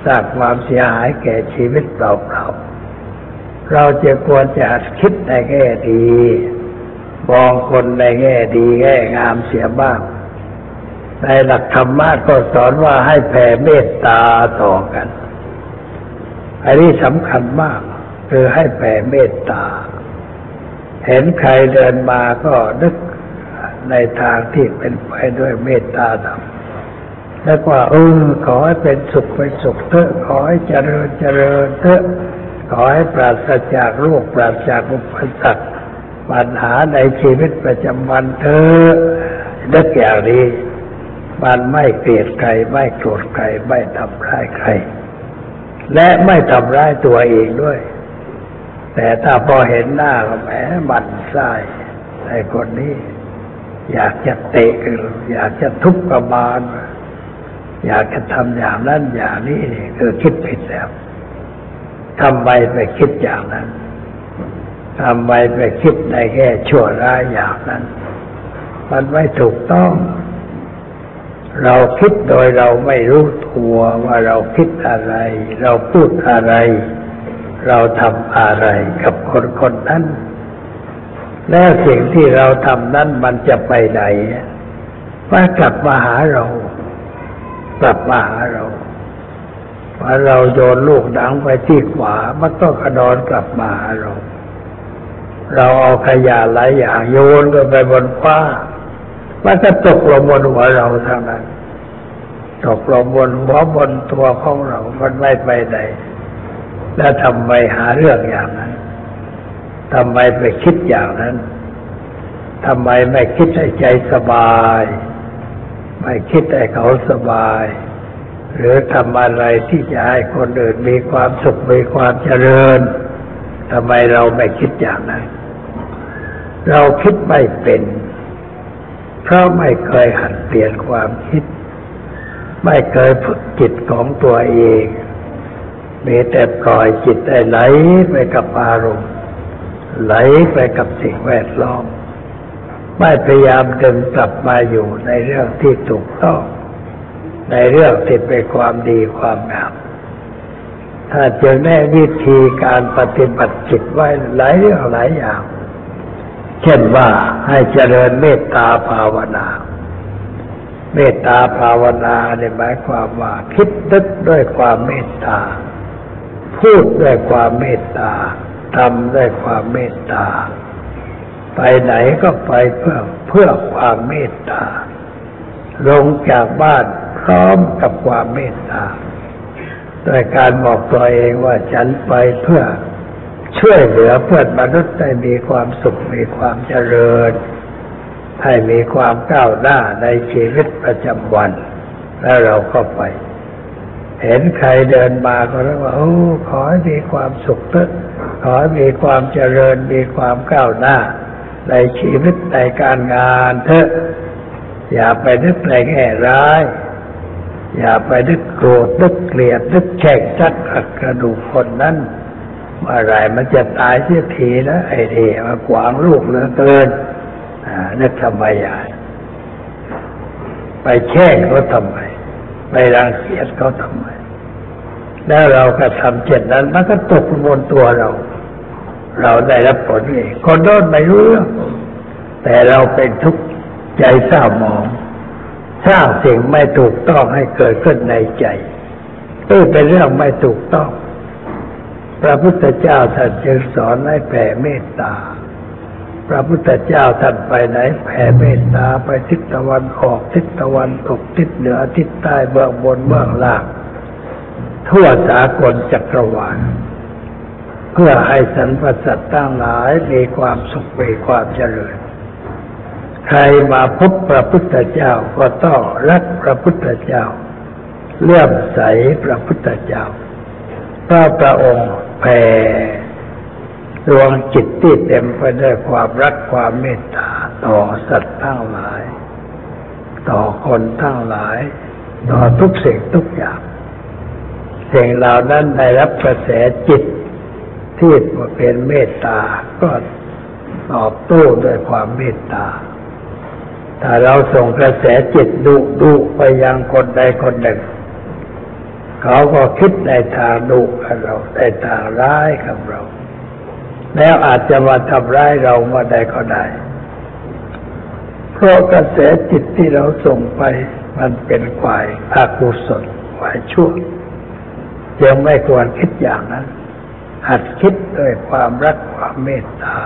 สร้างความเสียหายแก่ชีวิตเปล่าๆ เราจะควรจะคิดในแง่ดีมองคนในแง่ดีแง่งามเสียบ้าง ในหลักธรรมะก็สอนว่าให้แผ่เมตตาต่อกัน อันนี้สำคัญมาก คือให้แผ่เมตตา เห็นใครเดินมาก็นึกในทางที่เป็นไปด้วยเมตตาธรรมแล้วว่าเออขอให้เป็นสุขเป็นสุขเถอะขอให้เจริญเจริญเถอะ ขอให้ปราศจากโรคปราศจากอุปสรรคปัญหาในชีวิตประจำวันเธอนึกอย่างนี้มันไม่เกลียดใครไม่โกรธใครไม่ทำร้ายใคร และไม่ทำร้ายตัวเองด้วย แต่ถ้าพอเห็นหน้าก็แหมมันไส้ไอ้คนนี้ อยากจะเตะอยากจะทุบกระบาล อยากจะทำอย่างนั้นอย่างนี้นี่คือคิดผิดแล้ว ทำไมไปคิดอย่างนั้นทำไมไปคิดในแง่ชั่วร้ายอย่างนั้น มันไม่ถูกต้อง เราคิดโดยเราไม่รู้ตัวว่าเราคิดอะไร เราพูดอะไร เราทำอะไรกับคนคนนั้น แล้วสิ่งที่เราทำนั้นมันจะไปไหนมันกลับมาหาเรา กลับมาหาเรา พอเราโยนลูกดังไปที่ขวา มันก็กระดอนกลับมาเรา เราเอาขยะหลายอย่างโยนก็ไปบนฟ้า มันก็ตกลงบนหัวเราเท่านั้น ตกลงบนหัวบนตัวของเรา มันไม่ไปไหน แล้วทำไมหาเรื่องอย่างนั้นทำไมไปคิดอย่างนั้นทำไมไม่คิดให้ใจสบาย ไม่คิดให้เขาสบาย หรือทำอะไรที่จะให้คนอื่นมีความสุขมีความเจริญทำไมเราไม่คิดอย่างนั้น เราคิดไม่เป็น เพราะไม่เคยหัดเปลี่ยนความคิด ไม่เคยฝึกจิตของตัวเองมีแต่ปล่อยจิตได้ไหลไปกับอารมณ์ ไหลไปกับสิ่งแวดล้อม ไม่พยายามดึงกลับมาอยู่ในเรื่องที่ถูกต้อง ในเรื่องที่เป็นความดีความงามถ้าจะแน่วิธีการปฏิบัติจิตไว้หลายเรื่องหลายอย่าง เช่นว่าให้เจริญเมตตาภาวนา เมตตาภาวนาเนี่ยหมายความว่า คิดนึกด้วยความเมตตา พูดด้วยความเมตตาทำด้วยความเมตตา ไปไหนก็ไปเพื่อเพื่อความเมตตา ลงจากบ้าน พร้อมกับความเมตตาโดยการบอกตัวเองว่าฉันไปเพื่อช่วยเหลือเพื่อนมนุษย์ให้มีความสุขมีความเจริญ ให้มีความก้าวหน้าในชีวิตประจำวัน แล้วเราก็ไป เห็นใครเดินมาก็รู้ว่าโอ้ขอให้มีความสุขเถอะขอให้มีความเจริญมีความก้าวหน้า ในชีวิตในการงานเถอะอย่าไปนึกในแง่ร้าย อย่าไปนึกโกรธนึกเกลียดนึกแช่งชักขัดกระดูกคนนั้นเมื่อไรมันจะตายเสียทีนะไอ้เดีมากวางลูกเหลือเกินนึกทำไมอย่าไปแช่งเขาทำไมไปรังเกียจเขาทำไมแล้วเราก็ทำเช่นนั้นมันก็ตกบนตัวเรา เราได้รับผลเองคนโดนไม่รู้เรื่องแต่เราเป็นทุกข์ใจเศร้าหมอง สร้างสิ่งไม่ถูกต้องให้เกิดขึ้นในใจนี่เป็นเรื่องไม่ถูกต้อง พระพุทธเจ้าท่านจึงสอนให้แผ่เมตตา พระพุทธเจ้าท่านไปไหนแผ่เมตตาไปทิศตะวันออกทิศตะวันตกทิศเหนือทิศใต้เบื้องบนเบื้องล่าง ทั่วสากลจักรวาลเพื่อให้สรรพสัตว์ตั้งหลายมีความสุขมีความเจริญ ใครมาพบพระพุทธเจ้าก็ต้องรักพระพุทธเจ้าเลื่อมใสพระพุทธเจ้าพระพระองค์แผ่ดวงจิตที่เต็มไปด้วยความรักความเมตตาต่อสัตว์ทั้งหลาย ต่อคนทั้งหลาย ต่อทุกสิ่งทุกอย่างสิ่งเหล่านั้นได้รับกระแสจิตที่เป็นเมตตาก็ตอบโต้ด้วยความเมตตา ถ้าเราส่งกระแสจิตดุดุไปยังคนใดคนหนึ่ง เขาก็คิดในทางดุกับเราในทางร้ายกับเรา แล้วอาจจะมาทำร้ายเราเมื่อใดก็ได้ เพราะกระแสจิตที่เราส่งไปมันเป็นฝ่ายอกุศลฝ่ายชั่วยังไม่ควรคิดอย่างนั้น หัดคิดด้วยความรักความเมตตา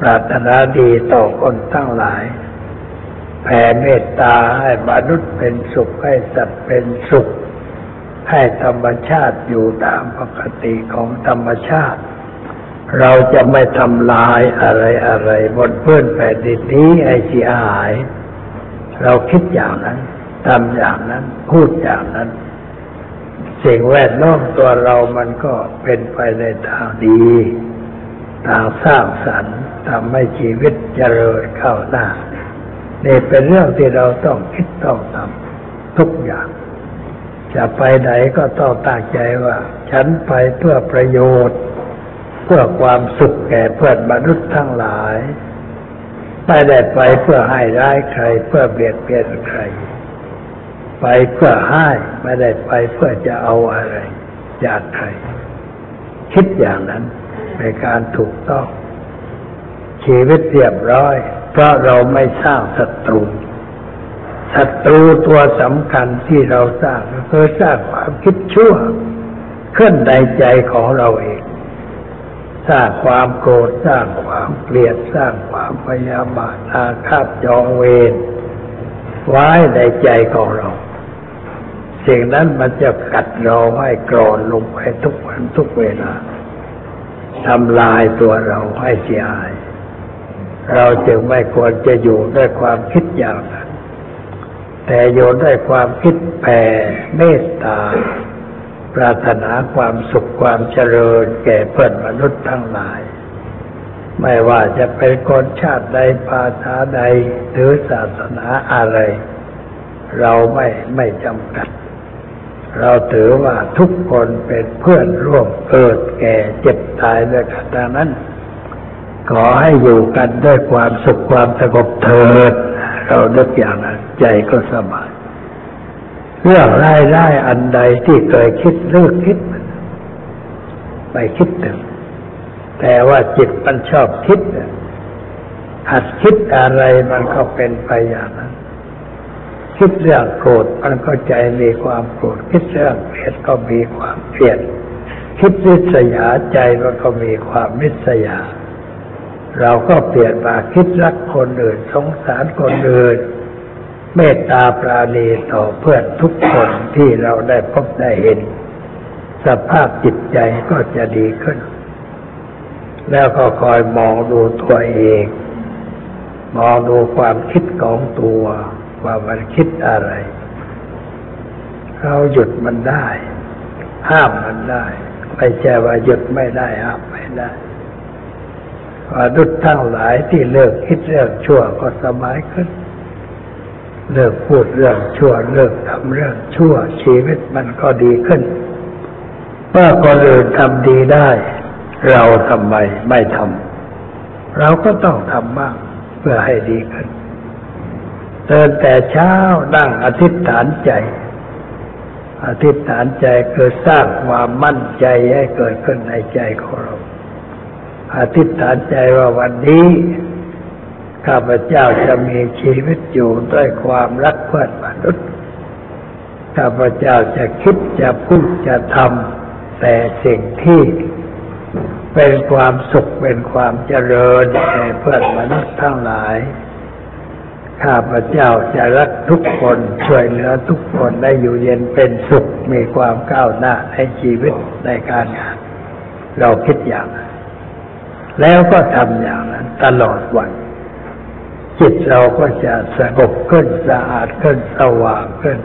ปรารถนาดีต่อคนทั้งหลาย แผ่เมตตาให้มนุษย์เป็นสุขให้สัตว์เป็นสุข ให้ธรรมชาติอยู่ตามปกติของธรรมชาติ เราจะไม่ทำลายอะไรอะไรบนพื้นแผ่นดินนี้ให้เสียหาย เราคิดอย่างนั้นทำอย่างนั้น พูดอย่างนั้น สิ่งแวดล้อมตัวเรามันก็เป็นไปในทางดีทางสร้างสรรค์ทำให้ชีวิตเจริญเข้าหน้า นี่เป็นเรื่องที่เราต้องคิดต้องทำทุกอย่าง จะไปไหนก็ต้องตั้งใจว่า ฉันไปเพื่อประโยชน์ เพื่อความสุขแก่เพื่อนมนุษย์ทั้งหลายไม่ได้ไปเพื่อให้ร้ายใคร เพื่อเบียดเบียนใคร ไปเพื่อให้ไม่ได้ไปเพื่อจะเอาอะไรจากใคร คิดอย่างนั้นเป็นการถูกต้อง ชีวิตเรียบร้อย เพราะเราไม่สร้างศัตรูศัตรูตัวสำคัญที่เราสร้างก็คือสร้างความคิดชั่วขึ้นในใจของเราเอง สร้างความโกรธสร้างความเกลียดสร้างความพยาบาทอาฆาตจองเวรไว้ในใจของเราสิ่งนั้นมันจะกัดเราให้กรอนลงไปทุกวันทุกเวลาทำลายตัวเราให้เสียหาย เราจึงไม่ควรจะอยู่ด้วยความคิดอย่างนั้นแต่อยู่ด้วยความคิดแผ่เมตตา ปรารถนาความสุขความเจริญแก่เพื่อนมนุษย์ทั้งหลาย ไม่ว่าจะเป็นคนชาติใดภาษาใดหรือศาสนาอะไร เราไม่ไม่จำกัด เราถือว่าทุกคนเป็นเพื่อนร่วมเกิดแก่เจ็บตายด้วยกันดังนั้น ขอให้อยู่กันด้วยความสุขความสงบเถิด เราเลือกอย่างนั้นใจก็สบายเรื่องไร้ายร้อันใดที่เคยคิดเลิกคิด ไปคิดถึงแต่ว่าจิตมันชอบคิดหัดคิดอะไรมันก็เป็นไปอย่างนั้นคิดเรื่องโกรธมันก็ใจมีความโกรธคิดเรื่องเกลียดก็มีความเกลียดคิดริษยาใจมันก็มีความริษยา เราก็เปลี่ยนมาคิดรักคนอื่นสงสารคนอื่น เมตตาปราณีต่อเพื่อนทุกคนที่เราได้พบได้เห็น สภาพจิตใจก็จะดีขึ้น แล้วก็คอยมองดูตัวเอง มองดูความคิดของตัวว่ามันคิดอะไร เราหยุดมันได้ ห้ามมันได้ ไม่ใช่ว่าหยุดไม่ได้ห้ามไม่ได้ มนุษย์ทั้งหลายที่เลิกคิดเรื่องชั่วก็สบายขึ้น เลิกพูดเรื่องชั่ว เลิกทำเรื่องชั่ว ชีวิตมันก็ดีขึ้น เมื่อคนอื่นทำดีได้ เราทำไมไม่ทำเราก็ต้องทำบ้างเพื่อให้ดีขึ้นเตือนแต่เช้านั่งอธิษฐานใจ อธิษฐานใจคือสร้างความมั่นใจให้เกิดขึ้นในใจของเรา อธิษฐานใจว่าวันนี้ข้าพเจ้าจะมีชีวิตอยู่ด้วยความรักเพื่อนมนุษย์ ข้าพเจ้าจะคิดจะพูดจะทำแต่สิ่งที่เป็นความสุขเป็นความเจริญแก่เพื่อนมนุษย์ทั้งหลาย ข้าพเจ้าจะรักทุกคนช่วยเหลือทุกคนได้อยู่เย็นเป็นสุขมีความก้าวหน้าในชีวิตในการงาน เราคิดอย่างนั้น แล้วก็ทำอย่างนั้นตลอดวัน จิตเราก็จะสงบขึ้นสะอาดขึ้นสว่างขึ้น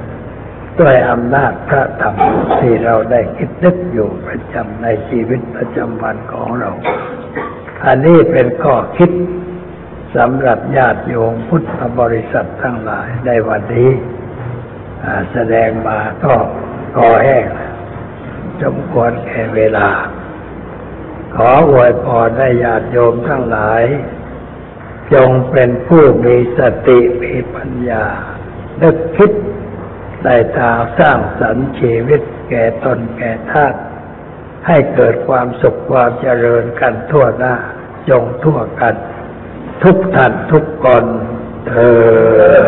ด้วยอำนาจพระธรรมที่เราได้คิดนึกอยู่ประจำในชีวิตประจำวันของเรา อันนี้เป็นข้อคิดสำหรับญาติโยมพุทธบริษัททั้งหลายในวันนี้แสดงมาก็คอแห้งสมควรแก่เวลา ขออวยพรให้ญาติโยมทั้งหลาย จงเป็นผู้มีสติมีปัญญานึกคิดได้ทางสร้างสรรค์ชีวิตแก่ตนแก่ท่านให้เกิดความสุขความเจริญกันทั่วหน้า จงทั่วกัน ทุกท่านทุกคนเธอ